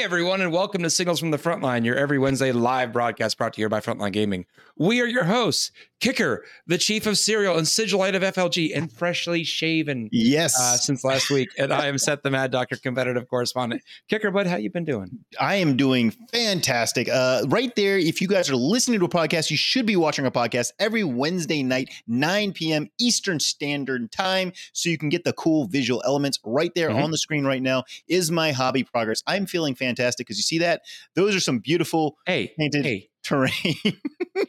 Hey everyone, and welcome to Signals from the Frontline, your every Wednesday live broadcast brought to you by Frontline Gaming. We are your hosts, Kicker, the chief of Serial and sigilite of FLG, and freshly shaven Yes. uh, since last week. And I am Seth the Mad Doctor, competitive correspondent. Kicker, bud, how you been doing? I am doing fantastic. Uh, right there, if you guys are listening to a podcast, you should be watching a podcast every Wednesday night, 9 p.m. Eastern Standard Time, so you can get the cool visual elements right there Mhm. on the screen right now. Is my hobby progress? I'm feeling fantastic because you see that? Those are some beautiful Hey, painted hey, terrain.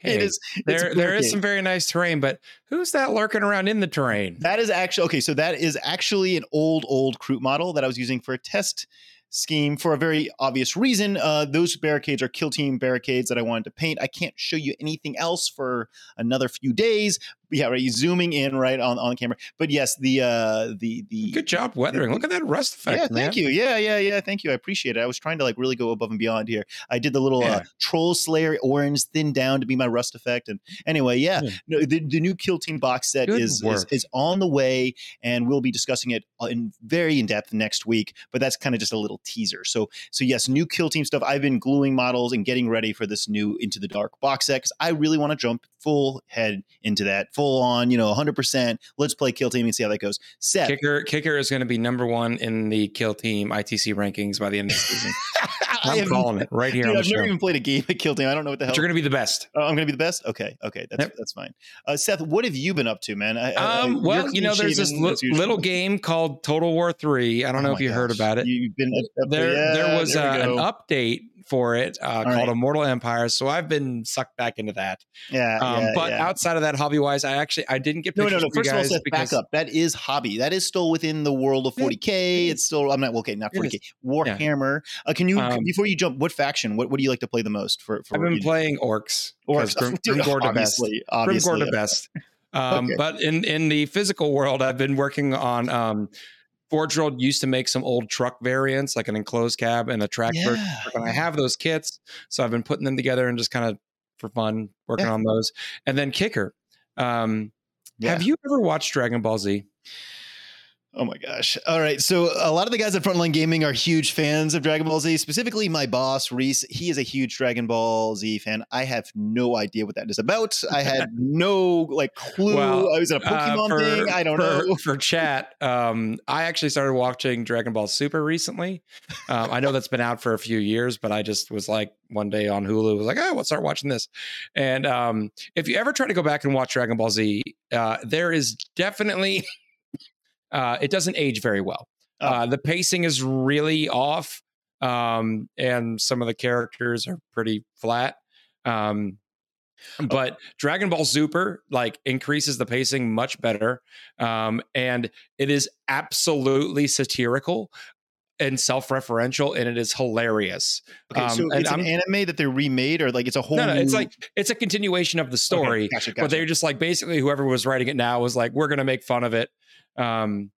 Hey, it is. there there is some very nice terrain, but who's that lurking around in the terrain? That is actually okay. So that is actually an old, old Kroot model that I was using for a test scheme for a very obvious reason. Uh, those barricades are kill team barricades that I wanted to paint. I can't show you anything else for another few days. Yeah, right. You're Zooming in right on, on the camera. But yes, the uh, the the Good job weathering. Look at that rust effect, yeah, man. thank you. Yeah, yeah, yeah. Thank you. I appreciate it. I was trying to like really go above and beyond here. I did the little Yeah. uh, troll slayer orange thinned down to be my rust effect. And anyway, yeah, Yeah. no, the, the new kill team box set is, is is on the way, and we'll be discussing it uh, in very in depth next week. But that's kind of just a little teaser. So so yes, new kill team stuff. I've been gluing models and getting ready for this new Into the Dark box set because I really want to jump full head into that, full on, you know, 100%. Let's play kill team and see how that goes. Seth, Kicker Kicker is going to be number one in the kill team ITC rankings by the end of the season. I'm calling it right here Dude, on the I've show. never even played a game at Kill Team. I don't know what the hell. But you're going to be the best. Oh, I'm going to be the best. Okay, okay, that's Yep. that's fine. Uh, Seth, what have you been up to, man? I, I- Um, well, you know, there's this li- little game called Total War Three. I don't Oh know if you heard about it. You've been there, yeah, there was there uh, an update for it uh, called right. Immortal Empire, so I've been sucked back into that. Yeah, Um, yeah, but yeah. outside of that, hobby wise, I actually I didn't get no, no, no. First of all, Seth, back up. That is hobby. That is still within the world of 40k. it It's still. I'm not okay. Not 40k. is. Warhammer. Uh, can you Um, before you jump? What faction? What What do you like to play the most? For for I've been you know, playing orcs. Orcs. Grim, Dude, Grimgor the best. obviously, obviously. Grimgor the best. Um, Okay. But in in the physical world, I've been working on. Forge World used to make some old truck variants, like an enclosed cab and a track. Yeah. And I have those kits, so I've been putting them together and just kind of for fun working Yeah. on those. And then Kicker. Um, Yeah. Have you ever watched Dragon Ball Z? Oh my gosh. All right. So a lot of the guys at Frontline Gaming are huge fans of Dragon Ball Z, specifically my boss, Reese. He is a huge Dragon Ball Z fan. I have no idea what that is about. I had no like clue. Well, I was at a Uh, Pokemon for- thing. I don't for, know. For chat, um, I actually started watching Dragon Ball Super recently. Um, I know that's been out for a few years, but I just was like one day on Hulu, was like, oh, let's start watching this. And um, if you ever try to go back and watch Dragon Ball Z, uh, there is definitely uh, it doesn't age very well. Oh. Uh, the pacing is really off, um, and some of the characters are pretty flat. Um, but Dragon Ball Super like increases the pacing much better, um, and it is absolutely satirical and self-referential, and it is hilarious. Okay, Um, so and it's an I'm- anime that they remade, or like it's a whole. No, no, it's like it's a continuation of the Okay, story, gotcha, but they're just like basically whoever was writing it now was like, we're gonna make fun of it. Um,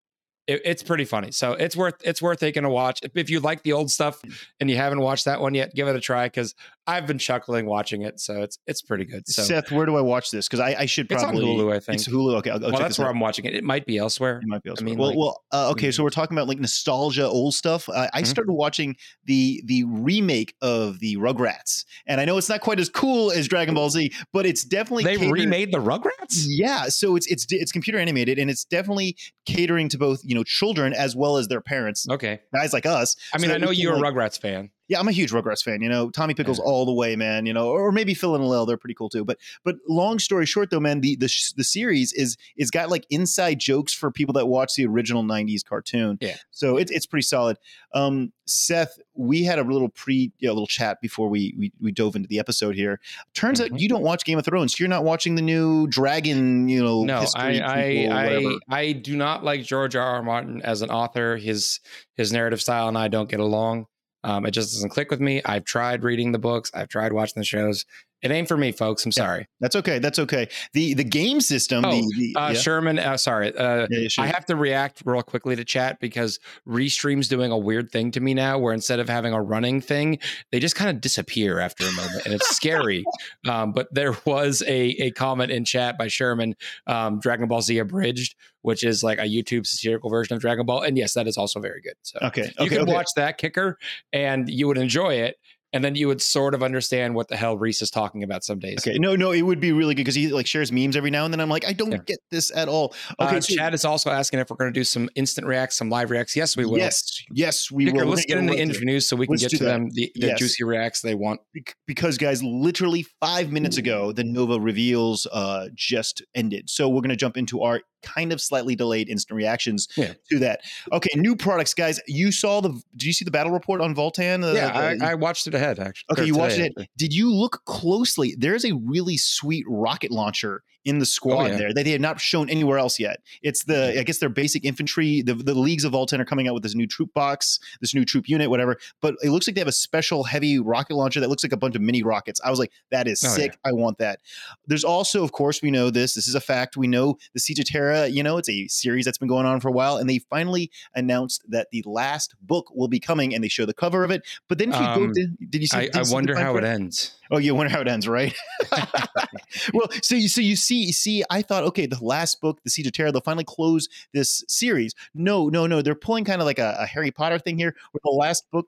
it- it's pretty funny, so it's worth it's worth taking a watch. If, if you like the old stuff and you haven't watched that one yet, give it a try because I've been chuckling watching it, so it's it's pretty good. So Seth, where do I watch this? Because I, I should probably it's on. Hulu, I think. It's Hulu. Okay, I'll, I'll well, that's where out. I'm watching it. It might be elsewhere. It might be elsewhere. mean, well, like- well, uh, okay. So Mhm. we're talking about like nostalgia, old stuff. I, I Mhm. started watching the the remake of the Rugrats, and I know it's not quite as cool as Dragon Ball Z, but it's definitely They catered- remade the Rugrats. Yeah, so it's it's it's computer animated, and it's definitely catering to both you know children as well as their parents, Okay, guys like us. I mean, that I know you're like- a Rugrats fan. Yeah, I'm a huge Rugrats fan. You know, Tommy Pickles Yeah. all the way, man. You know, or maybe Phil and Lil, they're pretty cool too. But but long story short, though, man, the the sh- the series is is got like inside jokes for people that watch the original '90s cartoon. Yeah. so it's it's pretty solid. Um, Seth, we had a little pre you know, little chat before we, we we dove into the episode here. Turns Mhm. out you don't watch Game of Thrones. You're not watching the new Dragon. You know, No, I I. I I do not like George R. R. Martin as an author. His his narrative style and I don't get along. Um, it just doesn't click with me. I've tried reading the books. I've tried watching the shows. It ain't for me, folks. I'm Yeah. sorry. That's okay. That's okay. The the game system. Oh, the, the, Uh, yeah. Sherman, uh, sorry. Uh, Yeah, sure. I have to react real quickly to chat because Restream's doing a weird thing to me now where instead of having a running thing, they just kind of disappear after a moment and it's scary. Um, but there was a, a comment in chat by Sherman, um, Dragon Ball Z Abridged, which is like a YouTube satirical version of Dragon Ball. And yes, that is also very good. So okay. you okay, can okay. watch that kicker and you would enjoy it. And then you would sort of understand what the hell Reese is talking about some days. Okay, no, no, it would be really good because he like shares memes every now and then. I'm like, I don't Yeah. get this at all. Okay, uh, so- Chad is also asking if we're going to do some instant reacts, some live reacts. Yes, we will. yes, yes, we Kicker, will. let's get into get interviews so we can Let's get to that. them the, the Yes. juicy reacts they want. Because guys literally five minutes ago the nova reveals uh just ended so we're going to jump into our kind of slightly delayed instant reactions Yeah. to that okay new products guys you saw the did you see the battle report on Votan Uh, yeah, the- I, I watched it ahead actually. Okay, you watched today, it. Did you look closely? There's a really sweet rocket launcher in the squad Oh, yeah. there that they have not shown anywhere else yet. It's the, I guess, their basic infantry. The, the leagues of Votan are coming out with this new troop box, this new troop unit, whatever. But it looks like they have a special heavy rocket launcher that looks like a bunch of mini rockets. I was like, that is Oh, sick. I want that. There's also, of course, we know this. This is a fact. We know the Siege of Terra. You know, it's a series that's been going on for a while, and they finally announced that the last book will be coming, and they show the cover of it. But then if you go Um, to, did you see? I, I wonder how it ends. Oh, you wonder how it ends, right? well, so you so you see, you see, I thought, okay, the last book, The Siege of Terra, they'll finally close this series. No, no, no, they're pulling kind of like a, a Harry Potter thing here, where the last book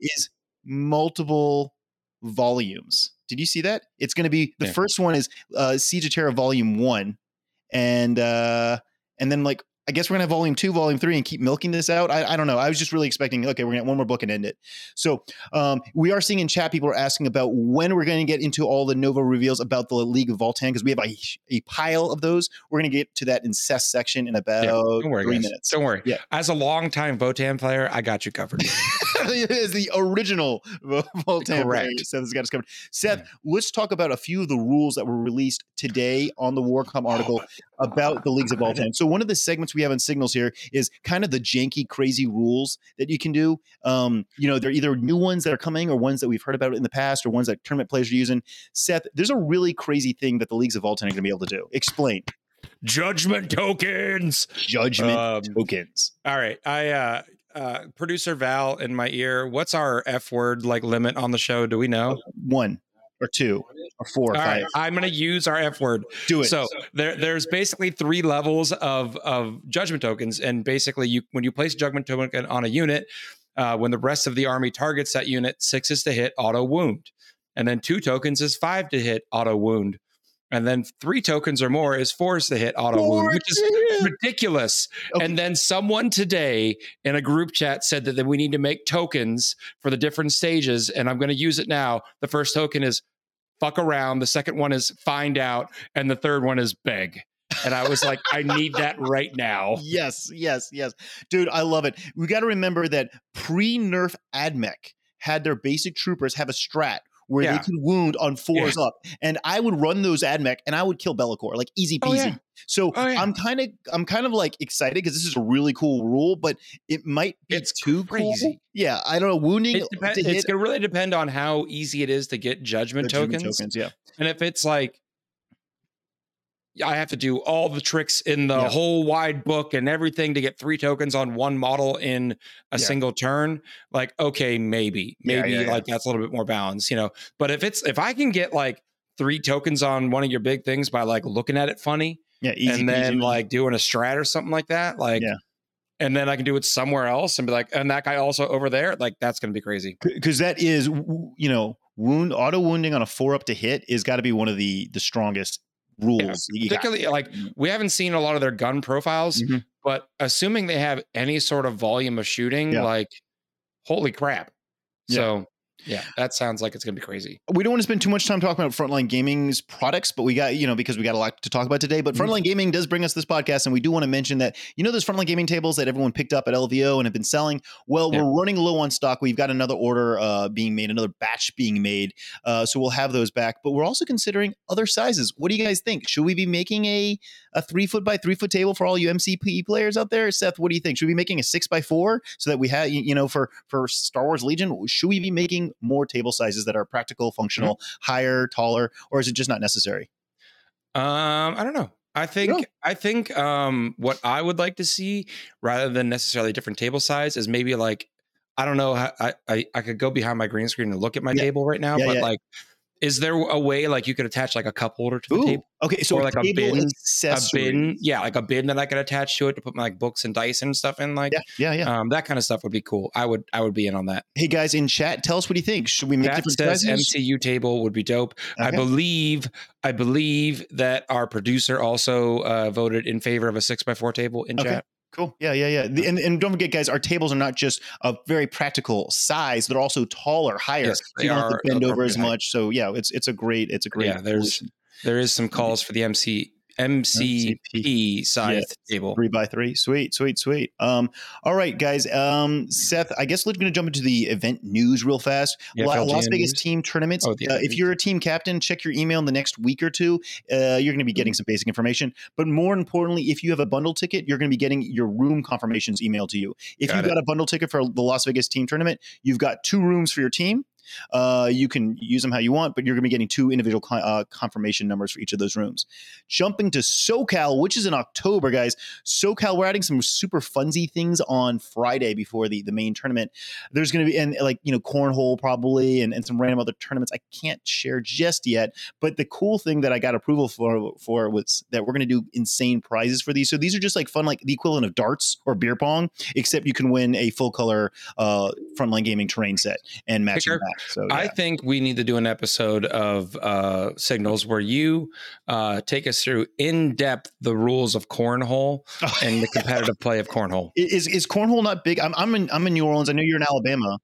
is multiple volumes. Did you see that? It's going to be the Yeah. first one is uh, Siege of Terra Volume One, and uh, and then like I guess we're gonna have volume two, volume three, and keep milking this out. I, I don't know. I was just really expecting, okay, we're gonna have one more book and end it. So um, we are seeing in chat people are asking about when we're going to get into all the Nova reveals about the League of Votan because we have a, a pile of those. We're going to get to that incest section in about Don't worry, three guys. minutes. Don't worry. Yeah. As a longtime Votan player, I got you covered. it is the original Votan. Correct. player. Seth has got us covered. Seth, let's talk about a few of the rules that were released today on the Warcom article about the Leagues of Votan. So one of the segments we have on Signals here is kind of the janky, crazy rules that you can do. Um, you know, they're either new ones that are coming or ones that we've heard about in the past or ones that tournament players are using. Seth, there's a really crazy thing that the Leagues of Votan are going to be able to do. Explain. Judgment tokens. Judgment Um, tokens. All right. I uh uh producer Val in my ear. What's our F word like limit on the show? Do we know? One or two or four or All five. right. I'm gonna use our F word. Do it. So there, there's basically three levels of of judgment tokens, and basically, you when you place a judgment token on a unit, uh, when the rest of the army targets that unit, six is to hit auto wound, and then two tokens is five to hit auto wound, and then three tokens or more is four is to hit auto wound, which is ridiculous. Okay. And then someone today in a group chat said that, that we need to make tokens for the different stages, and I'm going to use it now. The first token is fuck around. The second one is find out, and the third one is beg. And I was like, I need that right now. Yes, yes, yes. Dude, I love it. We got to remember that pre nerf AdMech had their basic troopers have a strat where they Yeah. could wound on fours up. And I would run those AdMech and I would kill Bellicor, like easy Oh, peasy. yeah. So Oh, yeah. I'm kind of I'm kind of like excited because this is a really cool rule, but it might be It's too cool. crazy. Yeah, I don't know. Wounding It depend- it's hit going to really depend on how easy it is to get judgment the Judgment tokens. Yeah. And if it's like, I have to do all the tricks in the Yeah. whole wide book and everything to get three tokens on one model in a Yeah. single turn. Like, okay, maybe, maybe yeah, like that's a little bit more balanced, you know. But if it's if I can get like three tokens on one of your big things by like looking at it funny Yeah, easy and then peasy. like doing a strat or something like that, like. Yeah. And then I can do it somewhere else and be like, and that guy also over there, like that's gonna be crazy. because that is you know wound auto wounding on a four up to hit is got to be one of the the strongest rules got. Particularly, like we haven't seen a lot of their gun profiles, Mhm. but assuming they have any sort of volume of shooting, Yeah. like holy crap. Yeah. So yeah, that sounds like it's gonna be crazy. we don't want to spend too much time talking about Frontline Gaming's products, but we got, you know, because we got a lot to talk about today. But Mhm. Frontline Gaming does bring us this podcast, and we do want to mention that, you know, those Frontline Gaming tables that everyone picked up at LVO and have been selling. Well, Yeah. we're running low on stock. We've got another order uh, being made, another batch being made. Uh, so we'll have those back. But we're also considering other sizes. What do you guys think? Should we be making a a three foot by three foot table for all you MCP players out there? Seth, what do you think? Should we be making a six by four so that we have, you know, for for Star Wars Legion? Should we be making more table sizes that are practical, functional, mm-hmm. higher, taller, or is it just not necessary? Um, I don't know. I think yeah. I think um, what I would like to see, rather than necessarily different table size, is maybe like I don't know. I I, I could go behind my green screen and look at my yeah. table right now, yeah, but like is there a way like you could attach like a cup holder to the Ooh, table? Okay, so or like a bin, a bin, yeah, like a bin that I could attach to it to put my like books and dice and stuff in. Like, yeah, yeah, yeah. Um, that kind of stuff would be cool. I would, I would be in on that. Hey guys in chat, tell us what you think? Should we make that different says sizes? MCU table would be dope. Okay. I believe, I believe that our producer also uh, voted in favor of a six by four table in okay. chat. Cool. Yeah, yeah, yeah. The, and, and don't forget, guys, our tables are not just a very practical size; they're also taller, higher. Yes, so you don't have to bend over as much. So yeah, it's it's a great it's a great. Yeah, there's solution. there is some mm-hmm. calls for the MC MCP size table. Three by three. Sweet, sweet, sweet. Um, all right, guys. Um, Seth, I guess we're going to jump into the event news real fast. La- Las Vegas news. team tournaments. Oh, uh, if you're a team captain, check your email in the next week or two. Uh, you're going to be getting some basic information. But more importantly, if you have a bundle ticket, you're going to be getting your room confirmations emailed to you. If got you've it. got a bundle ticket for the Las Vegas team tournament, you've got two rooms for your team uh, you can use them how you want, but you're going to be getting two individual uh, confirmation numbers for each of those rooms. Jumping to SoCal, which is in October, guys. SoCal, we're adding some super funsy things on Friday before the, the main tournament. There's going to be, and like, you know, cornhole probably, and, and some random other tournaments I can't share just yet. But the cool thing that I got approval for, for was that we're going to do insane prizes for these. So these are just like fun, like the equivalent of darts or beer pong, except you can win a full color uh, frontline gaming terrain set and matching that. So yeah. I think we need to do an episode of uh, Signals where you uh, take us through in depth the rules of cornhole and the competitive play of cornhole. Is is cornhole not big? I'm I'm in I'm in New Orleans. I know you're in Alabama.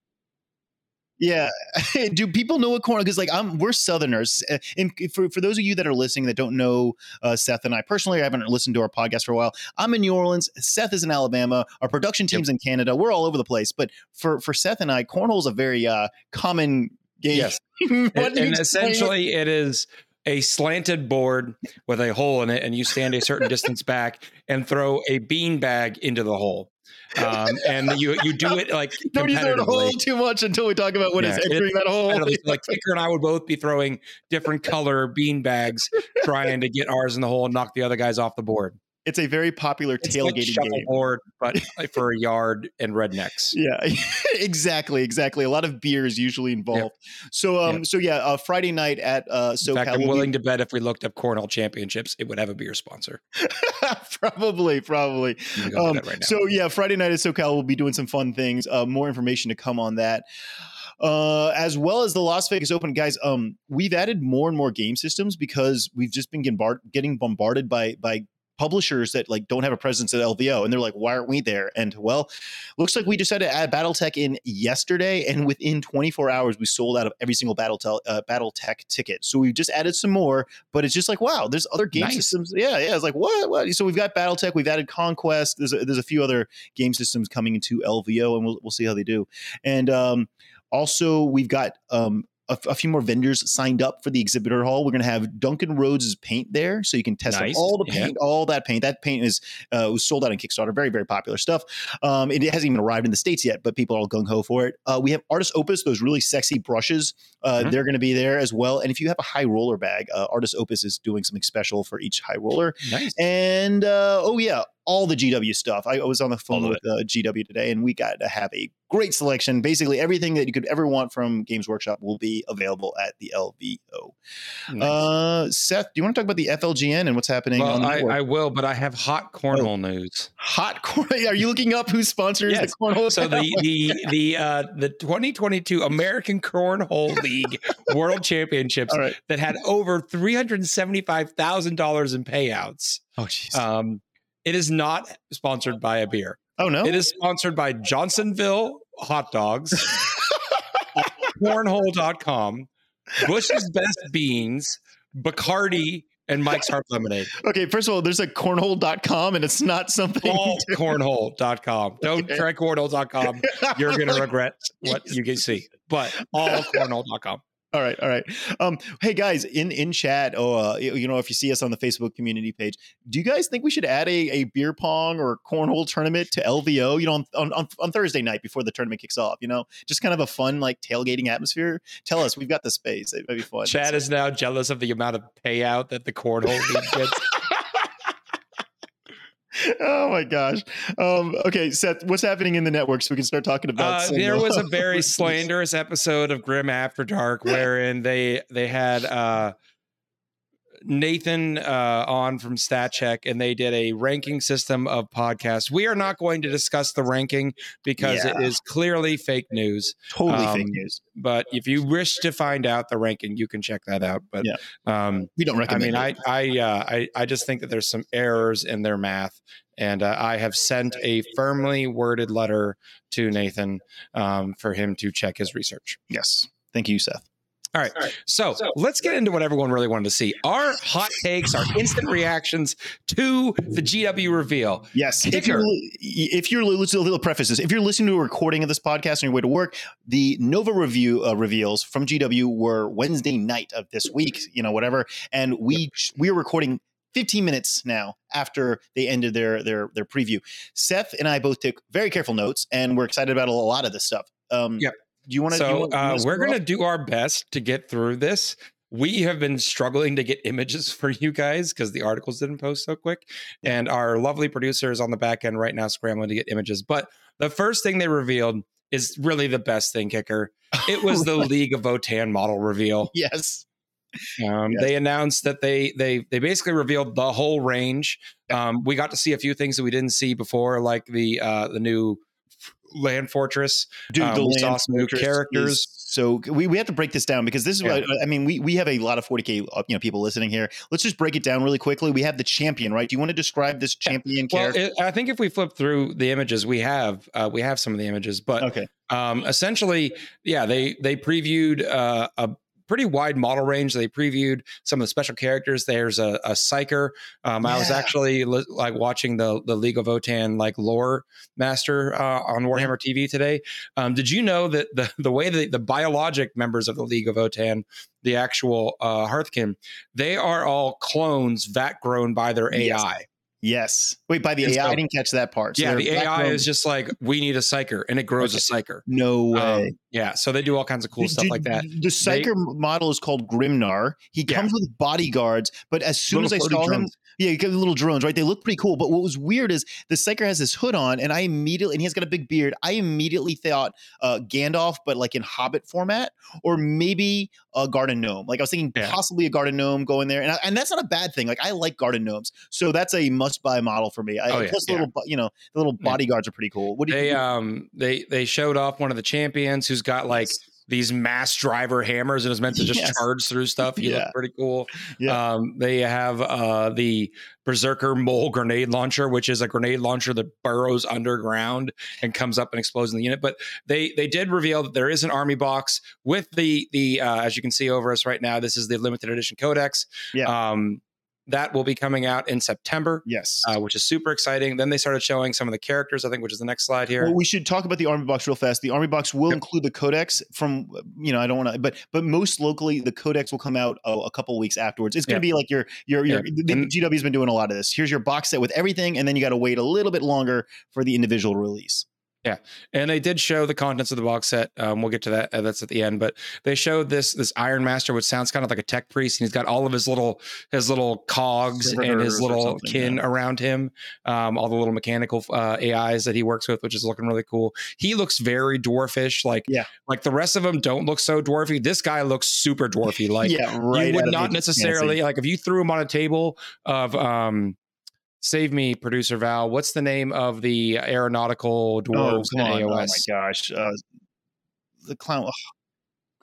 Yeah. Do people know what cornhole? Because like I'm, we're Southerners, uh, and for for those of you that are listening that don't know uh, Seth and I personally, I haven't listened to our podcast for a while. I'm in New Orleans. Seth is in Alabama. Our production team's yep. in Canada. We're all over the place. But for for Seth and I, cornhole is a very uh, common game. Yes. and, and essentially, it is a slanted board with a hole in it, and you stand a certain distance back and throw a bean bag into the hole um, and you you do it like don't use the hole too much until we talk about what yeah, is entering that hole. Like Kicker and I would both be throwing different color bean bags, trying to get ours in the hole and knock the other guys off the board it's a very popular it's tailgating like game. Board, but for a yard and rednecks. Yeah, exactly, exactly. A lot of beers usually involved. Yep. So, um, yep. so yeah, uh, Friday night at uh, SoCal. In fact, I'm willing to bet if we looked up Cornhole Championships, it would have a beer sponsor. probably, probably. Um, right so yeah, Friday night at SoCal, we'll be doing some fun things. Uh, more information to come on that. Uh, as well as the Las Vegas Open, guys. Um, we've added more and more game systems because we've just been getting bombarded by by publishers that like don't have a presence at LVO, and they're like, why aren't we there? And well, looks like we decided to add BattleTech in yesterday, and within 24 hours, we sold out of every single BattleTech uh, BattleTech ticket. So we've just added some more, but it's just like wow, there's other game nice. systems. Yeah, yeah. It's like what? What? So we've got BattleTech, we've added Conquest. There's a, there's a few other game systems coming into LVO, and we'll we'll see how they do. And um, also, we've got um, a, a, few more vendors signed up for the exhibitor hall. We're going to have Duncan Rhodes' paint there, so you can test nice. all the paint, yeah. all that paint. That paint is uh, was sold out on Kickstarter. Very, very popular stuff. Um, it hasn't even arrived in the states yet, but people are all gung ho for it. Uh, we have Artis Opus, those really sexy brushes. Uh, mm-hmm. They're going to be there as well. And if you have a high roller bag, uh, Artis Opus is doing something special for each high roller. Nice. And uh, oh yeah, all the GW stuff. I was on the phone with uh, GW today, and we got to have a great selection. Basically, everything that you could ever want from Games Workshop will be available at the LVO. Nice. Uh, Seth, do you want to talk about the FLGN and what's happening? Well, I, I, will, but I have hot cornhole oh. news. Hot cornhole? Are you looking up who sponsors yes. the cornhole? So the the the uh, the 2022 American Cornhole League World Championships right. that had over three hundred seventy five thousand dollars in payouts. Oh, jeez. Um, it is not sponsored by a beer. Oh no! It is sponsored by Johnsonville Hot Dogs, Cornhole.com, Bush's Best Beans, Bacardi, and Mike's Hard Lemonade. Okay, first of all, there's a cornhole.com and it's not something. All cornhole.com. Don't okay. try cornhole.com. You're going to regret what you can see. But all cornhole.com. all right, all right. Um, hey guys, in in chat, oh, uh, you know, if you see us on the Facebook community page, do you guys think we should add a, a beer pong or cornhole tournament to LVO? You know, on, on on Thursday night before the tournament kicks off. You know, just kind of a fun like tailgating atmosphere. Tell us, we've got the space. It might be fun. Chad is now jealous of the amount of payout that the cornhole gets. Oh my gosh. Um, okay, Seth, what's happening in the network so we can start talking about? Uh, there was a very slanderous episode of Grim After Dark wherein they they had uh, Nathan uh, on from StatCheck, and they did a ranking system of podcasts. We are not going to discuss the ranking because Yeah. it is clearly fake news. totally um, fake news. But if you wish to find out the ranking, you can check that out. But Yeah. um, We don't I recommend. mean, I it. I, uh, I I just think that there's some errors in their math, and uh, I have sent a firmly worded letter to Nathan um, for him to check his research. yes. Thank you, Seth. All right, so let's get into what everyone really wanted to see: our hot takes, our instant reactions to the GW reveal. Yes. If you're if you're listening, a little preface this. If you're listening to a recording of this podcast on your way to work, the Nova review uh, reveals from GW were Wednesday night of this week. You know, whatever, and we we are recording. 15 minutes now after they ended their their their preview. Seth and I both took very careful notes and we're excited about a lot of this stuff. Um Yep. Do you want to So uh, we're going to do our best to get through this. We have been struggling to get images for you guys because the articles didn't post so quick, and our lovely producer is on the back end right now scrambling to get images. But the first thing they revealed is really the best thing, kicker. It was the League of Votan model reveal. Yes. Um, Yes. They announced that they they they basically revealed the whole range. Um, we got to see a few things that we didn't see before, like the uh, the new land fortress. Dude, Um, the we saw land some new characters. So we, we have to break this down because this is Yeah. what I mean. We we have a lot of 40k uh, you know people listening here. Let's just break it down really quickly. We have the champion, right? Do you want to describe this champion Well, character? it, I think if we flip through the images, we have uh, we have some of the images, but okay. um, essentially, yeah, they they previewed uh, a pretty wide model range. They previewed some of the special characters. There's a, a psyker. Um, I was actually li- like watching the the League of Votan like lore master uh, on Warhammer TV today. Um, did you know that the the way that the biologic members of the League of Votan, the actual uh, Hearthkin, they are all clones vat grown by their AI. Yes. Yes. Wait, by the And AI, so- I didn't catch that part. So yeah, the AI is just like we need a psyker, and it grows a psyker. no way. Um, yeah, so they do all kinds of cool The- stuff the- like that. The Psyker model is called Grimnyr. He Yeah. comes with bodyguards, but as soon Little as I saw him, drones. Yeah, he got little drones, right? They look pretty cool. But what was weird is the Psyker has this hood on, and I immediately, and he has got a big beard. I immediately thought uh, Gandalf, but like in Hobbit format, or maybe a garden gnome. Like I was thinking Yeah. possibly a garden gnome going there, and I, and that's not a bad thing. Like I like garden gnomes, so that's a must buy model for me. I, Oh, yeah, plus the yeah. little, you know, the little bodyguards are pretty cool. What do you? They um they they showed off one of the champions who's got like these mass driver hammers and is meant to just Yes. charge through stuff. He Yeah. looked pretty cool. Yeah. Um, they have uh, the Berserker Mole grenade launcher, which is a grenade launcher that burrows underground and comes up and explodes in the unit. But they they did reveal that there is an army box with the the uh, as you can see over us right now. This is the limited edition codex. Yeah. Um, that will be coming out in September. yes. Uh, which is super exciting. Then they started showing some of the characters, I think, which is the next slide here. Well, we should talk about the army box real fast. The army box will Yep. include the codex from you know I don't want to, but but most locally the codex will come out oh, a couple weeks afterwards. It's going to Yeah. be like your your your Yeah. the, GW's been doing a lot of this. Here's your box set with everything, and then you got to wait a little bit longer for the individual release. And they did show the contents of the box set. Um, we'll get to that. Uh, that's at the end. But they showed this this Iron Master, which sounds kind of like a tech priest, and he's got all of his little his little cogs and his little kin yeah. around him. Um, all the little mechanical uh, AIs that he works with, which is looking really cool. He looks very dwarfish. Like Yeah. like the rest of them don't look so dwarfy. This guy looks super dwarfy. Like yeah, right. you would not necessarily like if you threw him on a table of um save me producer val what's the name of the aeronautical Oh, dwarves come in on. aos Oh my gosh. Uh, the clown.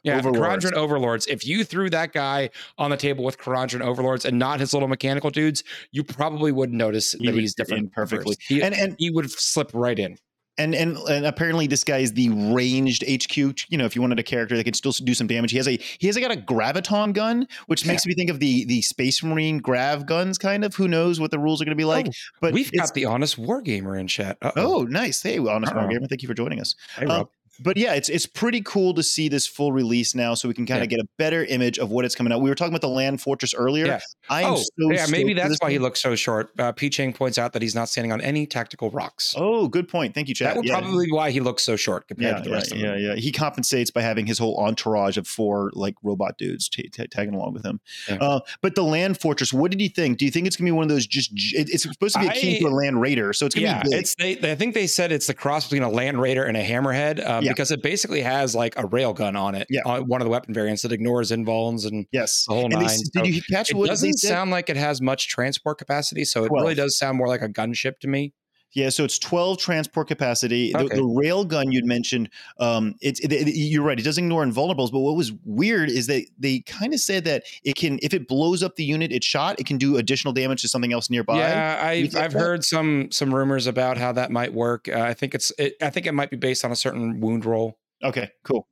yeah Overlords. Kharadron overlords if you threw that guy on the table with Kharadron overlords and not his little mechanical dudes you probably wouldn't notice He that would he's different perfectly. he, And and he would slip right in and and and apparently this guy is the ranged HQ. You know, if you wanted a character that can still do some damage, he has a he has got a graviton gun, which makes me think of the the Space Marine grav guns. Kind of. Who knows what the rules are going to be like? Oh, but we've got the honest wargamer in chat Uh-oh. Oh, nice. Hey, honest Uh-oh. Wargamer, thank you for joining us. Hey, um, Rob. But yeah, it's it's pretty cool to see this full release now, so we can kind of Yeah. get a better image of what it's coming out. We were talking about the Land Fortress earlier. Yeah. I am oh, so yeah, maybe that's why he looks so short. Uh, P. Chang points out that he's not standing on any tactical rocks. Oh, good point. Thank you, Chad. that would yeah. probably be why he looks so short compared yeah, to the yeah, rest of yeah, them. yeah. He compensates by having his whole entourage of four like robot dudes ta ta- tagging along with him. Yeah. Uh, but the land fortress, what did you think? Do you think it's gonna be one of those just? it- It's supposed to be akin I- to a land raider, so it's gonna Yeah, be big. it's they, they. I think they said it's the cross between a Land Raider and a Hammerhead um, Yeah. because it basically has like a railgun on it. Yeah. on one of the weapon variants that ignores invulns and yes. the whole And nine. s- So did you catch it doesn't sound like it has much transport capacity, so it really does sound more like a gunship to me. Yeah, so it's 12 transport capacity. The, Okay. the rail gun you'd mentioned, um, it's it, it- you're right. It does ignore invulnerables, but what was weird is that they kind of said that it can, if it blows up the unit it shot, it can do additional damage to something else nearby. Yeah, I've I've that? heard some some rumors about how that might work. Uh, I think it's it, I think it might be based on a certain wound roll. Okay, cool.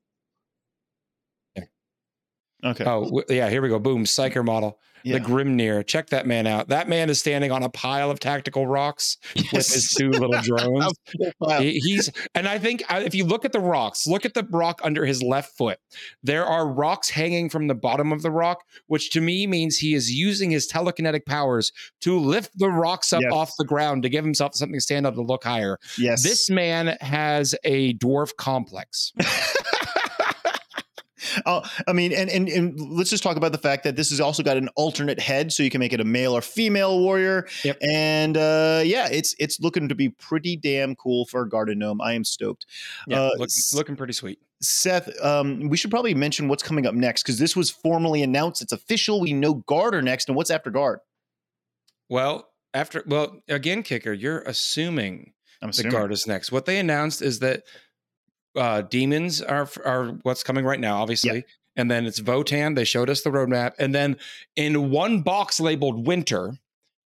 Okay. Oh w- yeah, here we go. Boom, Psyker model. yeah. The Grimnyr. Check that man out. That man is standing on a pile of tactical rocks with his two little drones. Wow. He- he's and I think uh, if you look at the rocks, look at the rock under his left foot. There are rocks hanging from the bottom of the rock, which to me means he is using his telekinetic powers to lift the rocks up Yes. off the ground to give himself something to stand up to look higher. yes. This man has a dwarf complex. Oh, I mean, and, and and let's just talk about the fact that this has also got an alternate head, so you can make it a male or female warrior. Yep. And uh, yeah, it's it's looking to be pretty damn cool for a garden gnome. I am stoked. Yeah, Uh, look- looking pretty sweet. Seth, um, we should probably mention what's coming up next because this was formally announced. It's official. We know Guard are next, and what's after Guard? Well, after well, again, kicker, you're assuming I'm the assuming. guard is next. What they announced is that uh demons are are what's coming right now, obviously. And then it's Votan. They showed us the roadmap. And then in one box labeled winter,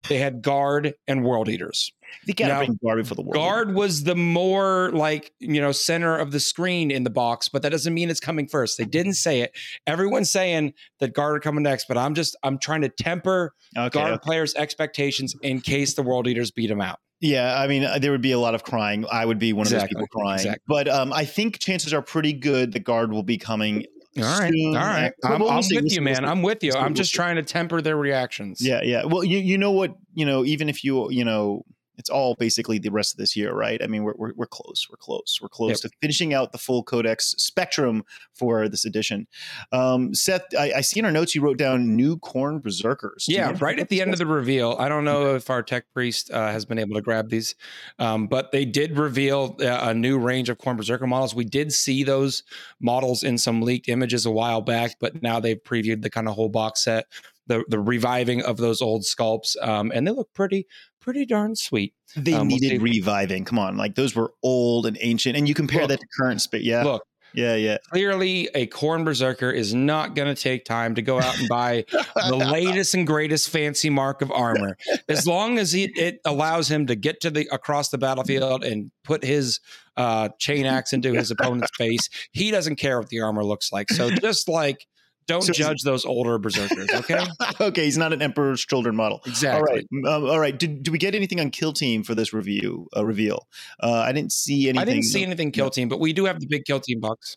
they had guard and world eaters. They gotta Now, bring Guard before the world. Guard was the more like, you know, center of the screen in the box, but that doesn't mean it's coming first. They didn't say it. Everyone's saying that guard are coming next, but I'm just I'm trying to temper Okay. guard players' expectations in case the world eaters beat them out. Yeah, I mean, uh, there would be a lot of crying. I would be one of those people crying. exactly. But um, I think chances are pretty good the guard will be coming. All right, soon. all right. I'm, we'll I'm with you, see, man. I'm with you. I'm just trying to temper their reactions. Yeah, yeah. Well, you you know what? You know, even if you you know, it's all basically the rest of this year, right? I mean, we're we're, we're close. We're close. We're close to finishing out the full codex spectrum for this edition. Um, Seth, I, I see in our notes you wrote down new Khorne berserkers. Do Yeah, right at the end of the reveal. I don't know if our tech priest uh, has been able to grab these, um, but they did reveal uh, a new range of Khorne Berserker models. We did see those models in some leaked images a while back, but now they've previewed the kind of whole box set, the the reviving of those old sculpts, um, and they look pretty pretty darn sweet. They um, we'll needed reviving. Come on, like those were old and ancient, and you compare Look. that to current space. Yeah, Look, yeah, yeah. clearly a Khorne Berserker is not going to take time to go out and buy the latest and greatest fancy mark of armor. As long as it, it allows him to get to the across the battlefield and put his uh, chain axe into his opponent's face, he doesn't care what the armor looks like. So just like don't So judge those older berserkers, okay? okay, he's not an Emperor's Children model. Exactly. All right, um, all right. Did, did we get anything on Kill Team for this review uh, reveal? Uh, I didn't see anything. I didn't see anything kill team, but we do have the big kill team box.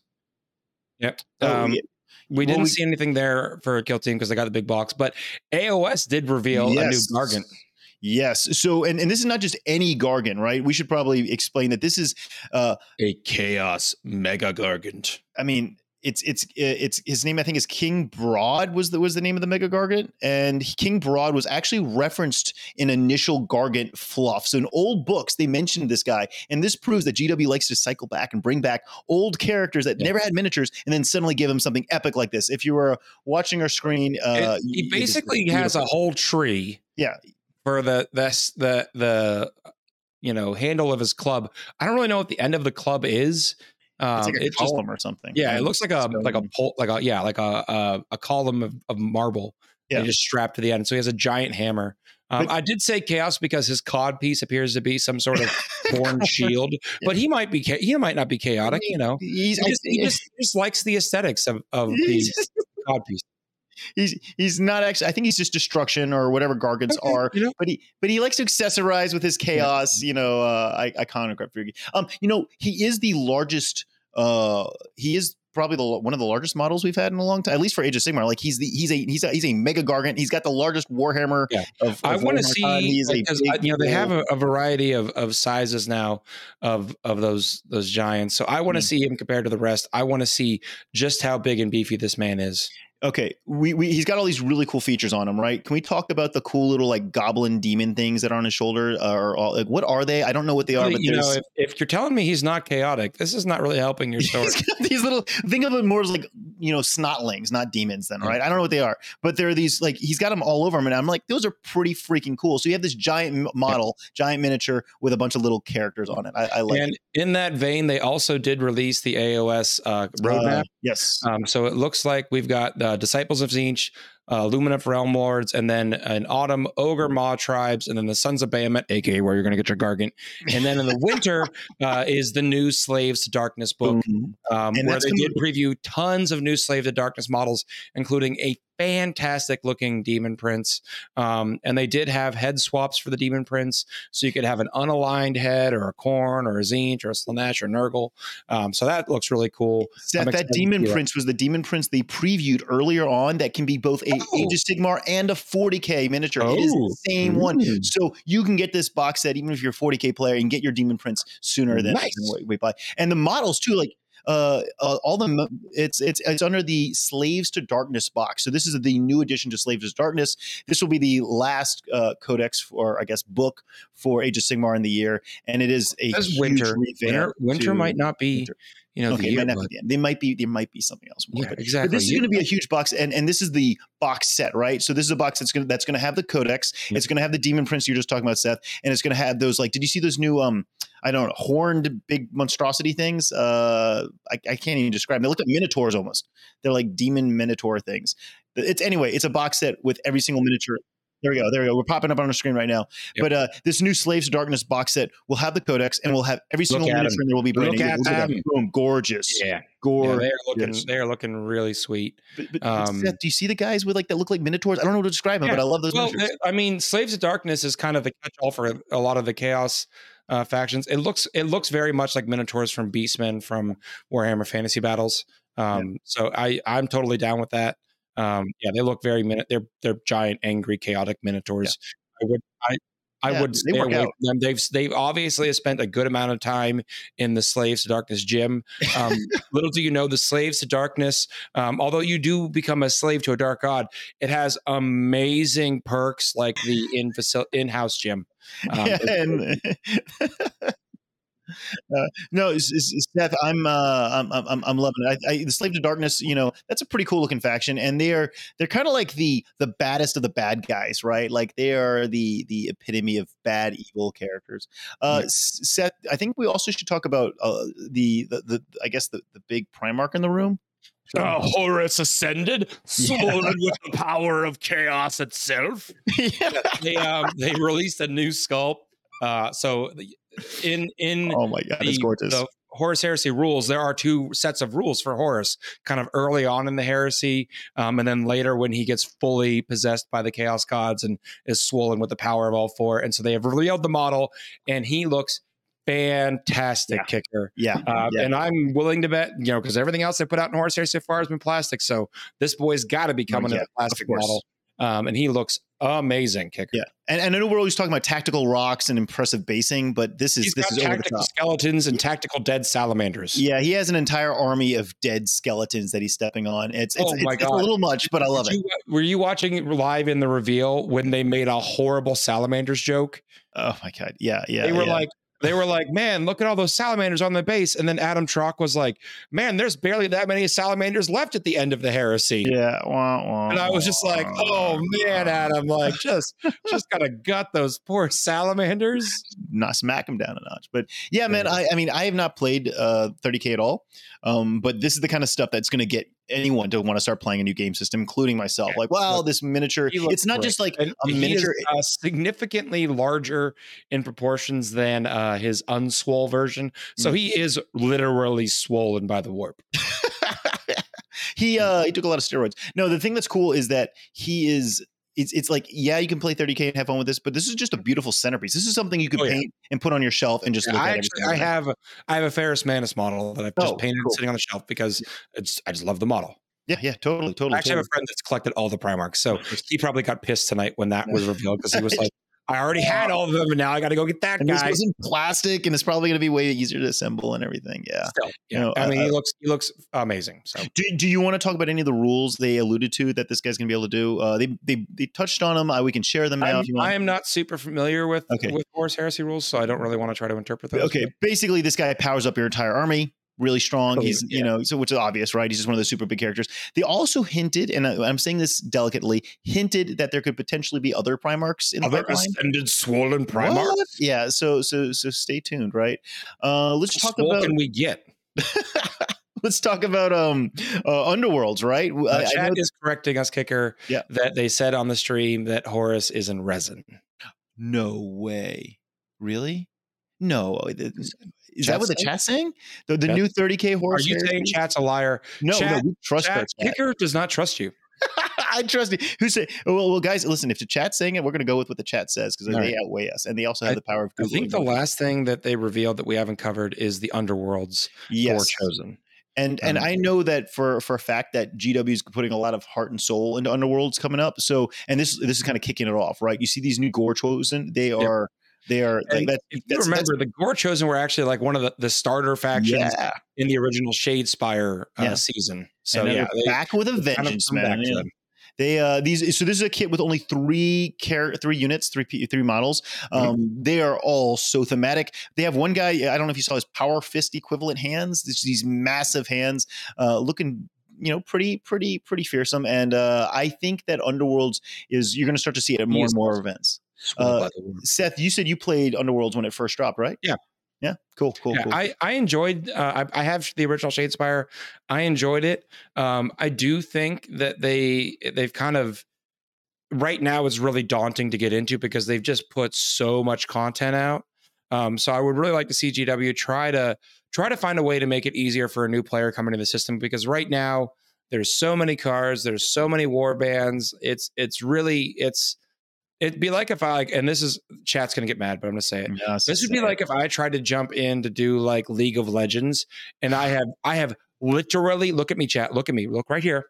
Yep. Oh, Um, yeah. We didn't we- see anything there for kill team because I got the big box, but AOS did reveal a new Gargant. Yes. So, and, and this is not just any Gargant, right? We should probably explain that this is, uh, A chaos mega Gargant. I mean, it's it's it's his name. I think is King Brodd was the was the name of the Mega Gargant, and King Brodd was actually referenced in initial Gargant fluff. So in old books, they mentioned this guy, and this proves that GW likes to cycle back and bring back old characters that Yeah. never had miniatures, and then suddenly give them something epic like this. If you were watching our screen, uh, It- he basically has a whole tree yeah. for the the the the you know handle of his club. I don't really know what the end of the club is. Um, It's like a it's just column or something. yeah, it looks like a Stone. like a pole like a yeah like a a, a column of, of marble. Yeah. Yeah, just strapped to the end. So he has a giant hammer. Um, But- I did say chaos because his cod piece appears to be some sort of horn shield, but he might be he might not be chaotic. You know, he just, he just, he just likes the aesthetics of of the cod piece. He's he's not actually. I think he's just destruction or whatever gargants Okay, are. you know? But he but he likes to accessorize with his chaos. You know, uh, I, iconograph. figure. Um, you know, he is the largest uh, he is probably the one of the largest models we've had in a long time, at least for Age of Sigmar. Like he's the he's a he's a he's a mega gargant. He's got the largest Warhammer. Yeah. Of, of I want to see time. He's a because big you know they have a, a variety of, of sizes now of of those those giants. So I want to Mm. see him compared to the rest. I want to see just how big and beefy this man is. Okay, we, we he's got all these really cool features on him, right? Can we talk about the cool little like goblin demon things that are on his shoulder? Uh, or all, like what are they? I don't know what they are, but you know, if, if you're telling me he's not chaotic, this is not really helping your story. These little think of it more as like you know snotlings, not demons. Then Yeah. right? I don't know what they are, but there are these like he's got them all over him, and I'm like those are pretty freaking cool. So you have this giant model, giant miniature with a bunch of little characters on it. I, I like and it. in that vein, they also did release the AOS uh, roadmap. Uh, yes, Um, so it looks like we've got uh, Disciples of Tzeentch, uh, Lumineth Realm Lords, and then an Autumn Ogor Mawtribes, and then the Sons of Behemat, aka where you're going to get your Gargant. And then in the winter uh, is the new Slaves to Darkness book, Boom. um, where they did preview tons of new Slave to Darkness models, including a fantastic looking Demon Prince. Um, and they did have head swaps for the Demon Prince, so you could have an unaligned head, or a Khorne, or a Tzeentch, or a Slaanesh, or Nurgle. Um, so that looks really cool. Seth, that demon prince was the demon prince they previewed earlier on that can be both a Oh. Age of Sigmar and a 40k miniature. It is Oh. the same one. Mm. So you can get this box set even if you're a 40k player and get your demon prince sooner than, Nice. than we buy. And the models too, like uh, uh all the it's it's it's under the Slaves to Darkness box. So this is the new addition to Slaves to Darkness. This will be the last uh, codex for I guess book for Age of Sigmar in the year, and it is a winter. Winter, winter might not be, winter. You know, okay, the it year, might but- be the. There might be there might be something else more. yeah, but, exactly. but this is going to be a huge box, and and this is the box set, right? So this is a box that's going to that's going to have the codex. It's going to have the demon prince you're just talking about, Seth, and it's going to have those like. Did you see those new um? I don't know horned big monstrosity things. Uh, I, I can't even describe. Them. They look like minotaurs almost. They're like demon minotaur things. It's anyway. It's a box set with every single miniature. There we go. There we go. We're popping up on our screen right now. Yep. But uh, this new Slaves to Darkness box set will have the codex and we'll have every single at miniature, there will be brand Look at Look them. Boom, gorgeous, yeah, yeah, gorgeous. they're looking, they're looking really sweet. But, but Um, Seth, do you see the guys with like that look like minotaurs? I don't know how to describe them, Yeah. but I love those Well. I mean, Slaves of Darkness is kind of the catch-all for a lot of the Chaos uh, factions. It looks, it looks very much like minotaurs from Beastmen from Warhammer Fantasy Battles. Um, So I, I'm totally down with that. Um, yeah, they look very minute. They're they're giant, angry, chaotic minotaurs. I would, I, I Yeah, would they stay away out. from them. They've they've obviously have spent a good amount of time in the Slaves to Darkness gym. Um, little do you know, the Slaves to Darkness. Um, although you do become a slave to a dark god, it has amazing perks like the in facil- in-house gym. Um, yeah, and uh, no, it's, it's, Seth. I'm, uh, I'm, I'm, I'm loving it. I, I, the Slave to Darkness, you know, that's a pretty cool looking faction, and they're they're kind of like the the baddest of the bad guys, right? Like they are the the epitome of bad evil characters. Uh, Yeah. Seth, I think we also should talk about uh, the, the the I guess the the big Primarch in the room. Uh, Horus ascended, swollen with the power of chaos itself. yeah. they um, they released a new sculpt. Uh, so in in Oh my god, it's the, gorgeous. the Horus Heresy rules, there are two sets of rules for Horus, kind of early on in the heresy, um, and then later when he gets fully possessed by the Chaos Gods and is swollen with the power of all four. And so they have revealed the model, and he looks fantastic Yeah. kicker. yeah. Uh, Yeah. And I'm willing to bet, you know, because everything else they put out in Horus Heresy so far has been plastic. So this boy's got to be coming yeah, in a plastic model. Um, and he looks amazing kicker. Yeah, and, and I know we're always talking about tactical rocks and impressive basing, but this is He's this is over the tactical top. skeletons and tactical dead salamanders. Yeah, he has an entire army of dead skeletons that he's stepping on. It's it's, Oh my it's, it's a little much, but I love it. were you watching live in the reveal when they made a horrible salamanders joke? Oh my god, yeah, yeah. they were yeah. like, they were like, man, look at all those salamanders on the base. And then Adam Troke was like, man, there's barely that many salamanders left at the end of the heresy. yeah, wah, wah, And I was just like, oh man, Adam, like just just gotta gut those poor salamanders. not smack them down a notch. But yeah, man, I, I mean, I have not played uh, 30k at all, um, but this is the kind of stuff that's going to get anyone to want to start playing a new game system, including myself. Like, wow, this miniature. It's not great. just like a he is, miniature. uh, significantly larger in proportions than uh, his unswole version. Mm. So he is literally swollen by the warp. he uh he took a lot of steroids. No, the thing that's cool is that he is it's it's like yeah, you can play 30k and have fun with this, but this is just a beautiful centerpiece. This is something you could Oh, yeah. paint and put on your shelf and just Yeah, look I at. actually I have a- I have a Ferrus Manus model that I've just Oh, painted cool. sitting on the shelf because it's I just love the model. Yeah, yeah, totally, totally. I actually have a friend that's collected all the Primarchs, so he probably got pissed tonight when that was revealed because he was like, "I already had all of them, and now I got to go get that and this was in plastic, and it's probably going to be way easier to assemble and everything. Yeah. Still, yeah. know, I mean, I- he looks he looks amazing. So Do, do you want to talk about any of the rules they alluded to that this guy's going to be able to do? Uh, they they they touched on them. Uh, we can share them now I'm, if you want. I am not super familiar with Okay. with Horus Heresy rules, so I don't really want to try to interpret those. okay, basically, this guy powers up your entire army. Really strong. Oh, He's you yeah. know so which is obvious, right? He's just one of those super big characters. They also hinted, and I, I'm saying this delicately, hinted that there could potentially be other Primarchs in the Other pipeline. ascended swollen Primarchs. What? Yeah. So so so stay tuned, right? Uh, let's How talk about can we get? let's talk about um uh, underworlds, right? Uh, I- I chat know- is correcting us, kicker. Yeah. that they said on the stream that Horus is in resin. no way, really? No, is that what the chat's saying? The, the new 30k horse. Are you saying chat's a liar? no? no, chat- we trust Chat, kicker does not trust you. I trust you. Who say? Well, well, guys, listen. If the chat's saying it, we're going to go with what the chat says because they right. outweigh us, and they also have I- the power of. I think the last thing that they revealed that we haven't covered is the underworlds yes, for chosen. and and Um, I know that for for a fact that GW is putting a lot of heart and soul into Underworlds coming up. So, and this this is kind of kicking it off, right? You see these new Gorechosen. They are they are like that. if you that's- remember, the Gorechosen were actually like one of the, the starter factions Yeah, in the original Shadespire uh, Yeah. season. So yeah, they're back with a kind of vengeance, man. Yeah. They uh these so this is a kit with only three care three units, three three models. Mm-hmm. Um, they are all so thematic. They have one guy. I don't know if you saw his power fist equivalent hands. These massive hands, uh, looking you know pretty pretty pretty fearsome. And uh, I think that Underworlds is you're going to start to see it at more and more awesome. events. Uh, by the word. Seth, you said you played Underworlds when it first dropped, right? Yeah. Yeah. Cool. Cool. Yeah, cool. I I enjoyed. Uh, I, I have the original Shadespire. I enjoyed it. Um, I do think that they they've kind of right now it's really daunting to get into because they've just put so much content out. Um, so I would really like to see GW try to try to find a way to make it easier for a new player coming to the system because right now there's so many cars, there's so many war bands. It's it's really it's it'd be like if I like, and this is chat's gonna get mad, but I'm gonna say it. This would be like if I tried to jump in to do like League of Legends, and I have I have literally look at me, chat, look at me, look right here,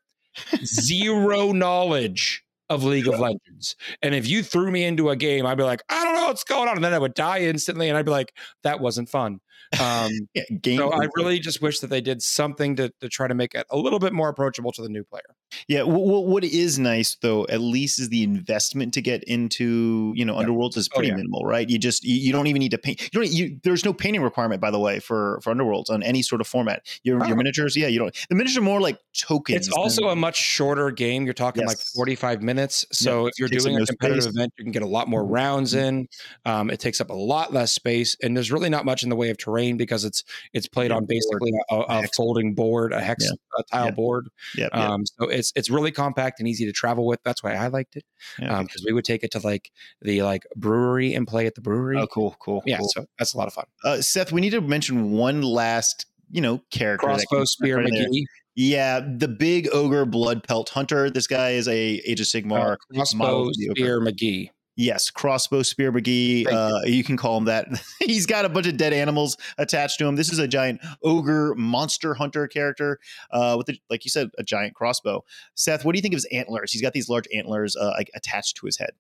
zero knowledge of League of Legends. And if you threw me into a game, I'd be like, I don't know what's going on, and then I would die instantly, and I'd be like, that wasn't fun. Um, yeah, so I really just wish that they did something to to try to make it a little bit more approachable to the new player. Yeah, what, what is nice though, at least, is the investment to get into you know Yeah. Underworlds is Oh, pretty yeah. minimal, right? You just you, you don't even need to paint. You don't. You, there's no painting requirement, by the way, for for Underworlds on any sort of format. Your Oh. your miniatures, yeah, you don't. The miniatures are more like tokens. It's also than- a much shorter game. You're talking like 45 minutes. So if you're doing a competitive space. event, you can get a lot more rounds in. Um, it takes up a lot less space, and there's really not much in the way of terrain because it's it's played Yeah, on basically a, a, folding board, a hex Yeah. a tile Yeah. board. yeah, yeah, Um, so it's it's really compact and easy to travel with. That's why I liked it yeah. because we would take it to like the like brewery and play at the brewery. oh, cool, cool. Yeah, cool. so that's a lot of fun. Uh, Seth, we need to mention one last you know character. Crossbow spear right. McGee, Yeah, the big ogre blood pelt hunter. This guy is a Age of Sigmar. uh, crossbow spear McGee. Yes, crossbow spear McGee. Thank you. Uh, you can call him that. He's got a bunch of dead animals attached to him. This is a giant ogre monster hunter character uh, with, a, like you said, a giant crossbow. Seth, what do you think of his antlers? He's got these large antlers uh, like attached to his head.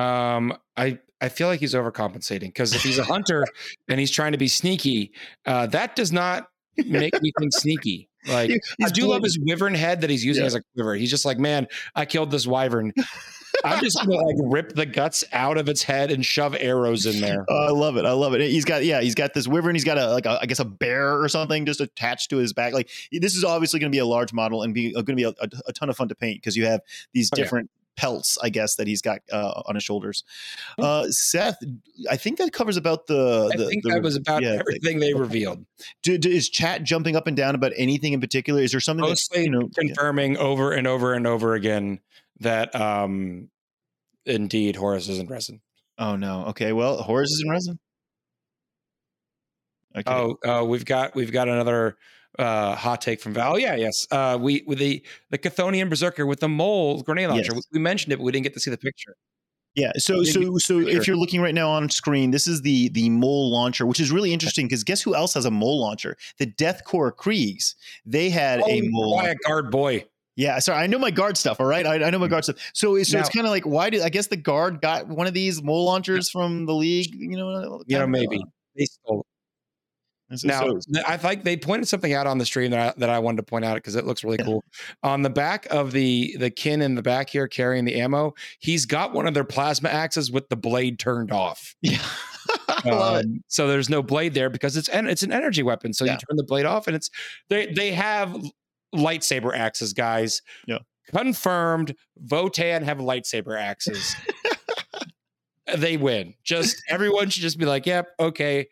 Um, I I feel like he's overcompensating because if he's a hunter and he's trying to be sneaky, uh, that does not make me think sneaky. Like He- I he's do love his wyvern head that he's using Yeah. as a quiver. He's just like, man, I killed this wyvern. I'm just gonna like rip the guts out of its head and shove arrows in there. Oh, I love it. I love it. He's got yeah, he's got this wyvern. He's got a like a, I guess a bear or something just attached to his back. Like this is obviously going to be a large model and be uh, going to be a, a, ton of fun to paint because you have these Oh, different pelts, I guess, that he's got uh, on his shoulders. Uh, Seth, I think that covers about the. I the, think the- that was about yeah, everything they revealed. do, do- is chat jumping up and down about anything in particular? Is there something Mostly you know? yeah. confirming over and over and over again that um indeed Horus is in resin. Oh no. Okay. Well, Horus is in resin. Okay. Oh, uh, we've got we've got another uh, hot take from Val. Oh, yeah, yes. Uh, we with the the Cthonian berserker with the mole grenade launcher. Yes. We, we mentioned it, but we didn't get to see the picture. Yeah. So so so if you're looking right now on screen, this is the the mole launcher, which is really interesting because guess who else has a mole launcher? The Death Korps Kriegs. They had a mole. Quiet guard boy. Yeah, sorry, I know my guard stuff. All right, I, I know my guard stuff. So, so it's kind of like, why did I guess the guard got one of these mole launchers from the league? You know, You know, maybe they stole. Now, so- I think they pointed something out on the stream that I, that I wanted to point out because it looks really Yeah. cool. On the back of the the kin in the back here carrying the ammo, he's got one of their plasma axes with the blade turned off. yeah, I love it. Um, So there's no blade there because it's en- it's an energy weapon. So Yeah. you turn the blade off, and it's they they have lightsaber axes, guys. Yeah. Confirmed. Votan have lightsaber axes. they win. Just everyone should just be like, "Yep, okay."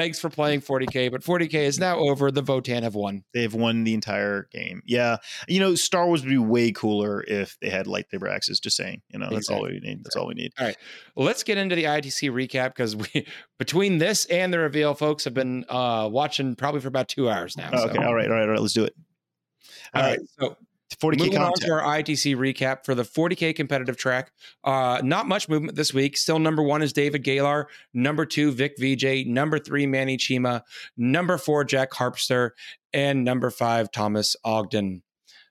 Thanks for playing 40k, but 40k is now over. The Votan have won. They've won the entire game. Yeah, you know, Star Wars would be way cooler if they had lightsaber axes. Just saying, you know, that's all we need. That's all we need. All right, let's get into the ITC recap because we between this and the reveal, folks have been uh watching probably for about two hours now. Oh, so- okay, all right, all right, all right. Let's do it. All Uh, right. So 40k Moving on to our ITC recap for the 40K competitive track. Uh, not much movement this week. Still number one is David Galar. Number two, Vic VJ. Number three, Manny Chima. Number four, Jack Harpster. And number five, Thomas Ogden.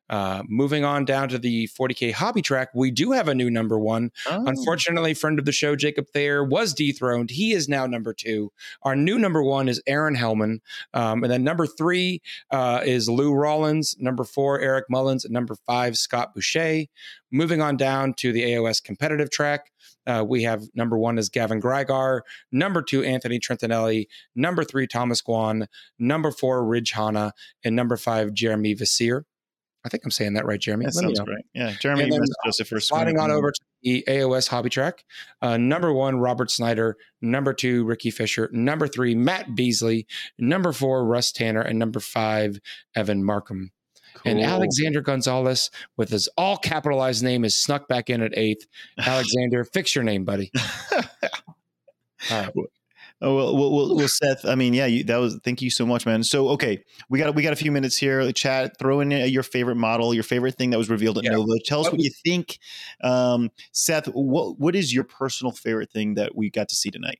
Uh, moving on down to the 40K hobby track, we do have a new number one. Oh. Unfortunately, friend of the show, Jacob Thayer, was dethroned. He is now number two. Our new number one is Aaron Hellman. Um, and then number three uh, is Lou Rollins. Number four, Eric Mullins. And number five, Scott Boucher. Moving on down to the AOS competitive track, uh, we have number one is Gavin Greigar. Number two, Anthony Trentinelli. Number three, Thomas Guan. Number four, Ridge Hanna. And number five, Jeremy Vassir. I think I'm saying that right, Jeremy. that Let sounds great. Yeah, Jeremy And then, us if we're Sliding on over to the AOS hobby track. Uh, number one, Robert Snyder. Number two, Ricky Fisher. Number three, Matt Beasley. Number four, Russ Tanner. And number five, Evan Markham. And Cool. Alexander Gonzalez, with his all capitalized name, is snuck back in at eighth. Alexander, fix your name, buddy. Right. Oh well, well, well, Seth. I mean, yeah, you, that was. Thank you so much, man. So, okay, we got we got a few minutes here. Chat, throw in uh, your favorite model, your favorite thing that was revealed at Yeah. Nova. Tell us What what you think, um, Seth. What what is your personal favorite thing that we got to see tonight?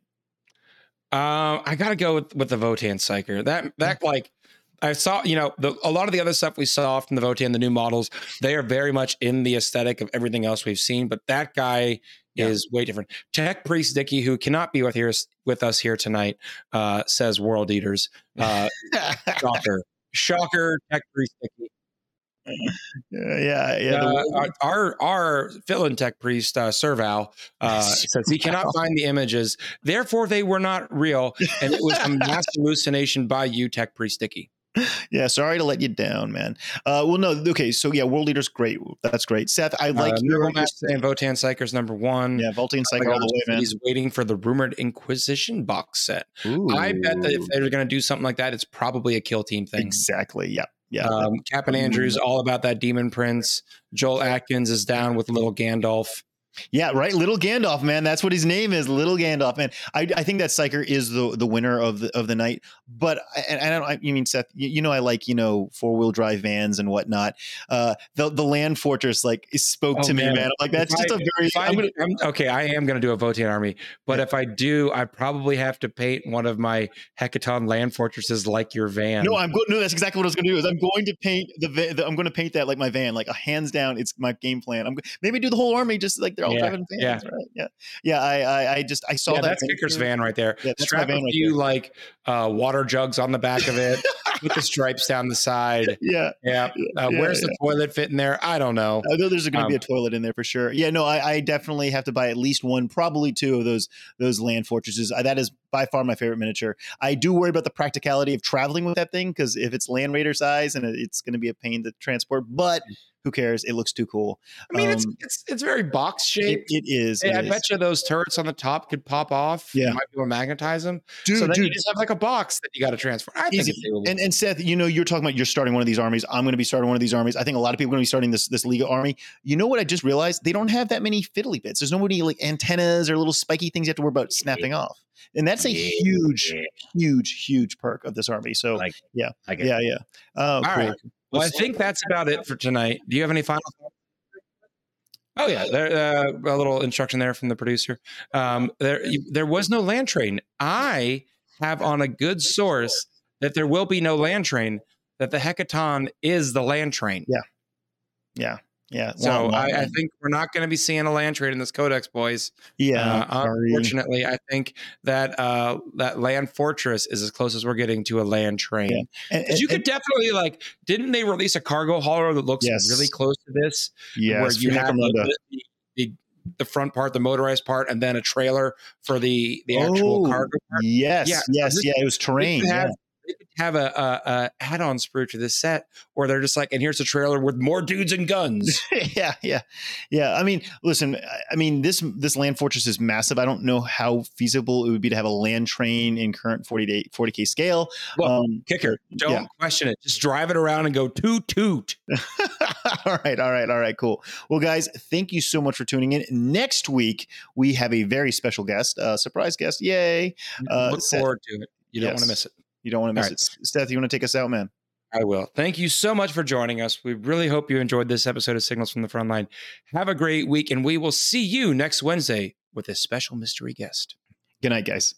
Um, I gotta go with, with the Votan Psyker. That that like I saw, you know, the, a lot of the other stuff we saw from the Votan, the new models, they are very much in the aesthetic of everything else we've seen. But that guy Yeah. is way different. Tech Priest Dicky, who cannot be with here with us here tonight, uh, says World Eaters. Uh, shocker, shocker. Tech Priest Dicky. yeah, yeah. Uh, our our, fill-in tech priest uh, Serval uh, says he cannot find the images, therefore they were not real, and it was a mass hallucination by you, tech priest Dicky. Yeah, sorry to let you down, man. Uh, well, no, okay, so yeah, World Eaters, great. That's great, Seth. I like uh, your, and Votan Psyker's number one. yeah, Voltaire Oh all the way, man. He's waiting for the rumored Inquisition box set. I bet that if they're going to do something like that, it's probably a kill team thing. exactly, yeah, yeah. Um, Cap and Andrews all about that Demon Prince. Joel Atkins is down with little Gandalf. Yeah, right. Little Gandalf, man. That's what his name is. Little Gandalf, man. I, I think that Psyker is the the winner of the of the night. But and I don't. I, you mean Seth? You, you know, I like you know four wheel drive vans and whatnot. Uh, the the Land Fortress like spoke Oh, to me, man. man. I'm like that's If just I- a very. I, I'm gonna, am okay, I am going to do a Votan army, but if I do, I probably have to paint one of my Hekaton land fortresses like your van. no, I'm going. No, that's exactly what I was going to do. Is I'm going to paint the, the I'm going to paint that like my van, like a hands down. It's my game plan. I'm maybe do the whole army just like they're Yeah, yeah. Right? Yeah, yeah. I, I I just I saw yeah, that. that's Kicker's van right there. Yeah, Strap a right few like uh, water jugs on the back of it with the stripes down the side. Yeah, Yeah. Uh, Yeah, where's the toilet fit in there? I don't know. I know there's going to be a Um, toilet in there for sure. Yeah, no, I, I definitely have to buy at least one, probably two of those those land fortresses. Uh, that is by far my favorite miniature. I do worry about the practicality of traveling with that thing because if it's Land Raider size and it's going to be a pain to transport, but who cares? It looks too cool. I mean, it's Um, it's it's very box It, shaped. it is. Hey, it I is. bet you those turrets on the top could pop off. Yeah. You might be able to magnetize them. dude, so dude. you just have like a box that you got to transfer. I think Easy. it's. And, and Seth, you know, you're talking about you're starting one of these armies. I'm going to be starting one of these armies. I think a lot of people are going to be starting this this Liga army. You know what? I just realized they don't have that many fiddly bits. There's nobody like antennas or little spiky things you have to worry about snapping off. And that that's a Yeah. huge, huge, huge perk of this army. So Like, yeah, like yeah, yeah. All cool. right. Well, I think that's about it for tonight. Do you have any final? Oh yeah, there, uh, a little instruction there from the producer. Um, there, there was no land train. I have on a good source that there will be no land train. That the Hekaton is the land train. Yeah. Yeah. So Wah, wah, I, I think we're not going to be seeing a land train in this codex, boys. yeah. Uh, unfortunately, I think that uh, that land fortress is as close as we're getting to a land train. Yeah. And- Because you and- could definitely like, didn't they release a cargo hauler that looks Yes. really close to this? yes, where you have the, the, the, front part, the motorized part, and then a trailer for the the actual Oh, cargo part. Yes, Yeah, yes, this- yeah. It was terrain. Have, they could have a, a, a add-on sprue to this set, or they're just like, and here's a trailer with more dudes and guns. yeah, yeah, yeah. I mean, listen. I- mean, this this land fortress is massive. I don't know how feasible it would be to have a land train in current 40 day 40k scale. Well, um, Kicker, don't yeah. question it. Just drive it around and go toot toot. all right, all right, all right. Cool. Well, guys, thank you so much for tuning in. Next week we have a very special guest, uh, surprise guest. Yay! Uh, Look Seth- forward to it. You don't want to miss it. You don't want to miss All it. Seth, you want to take us out, man? I will. Thank you so much for joining us. We really hope you enjoyed this episode of Signals from the Frontline. Have a great week, and we will see you next Wednesday with a special mystery guest. Good night, guys.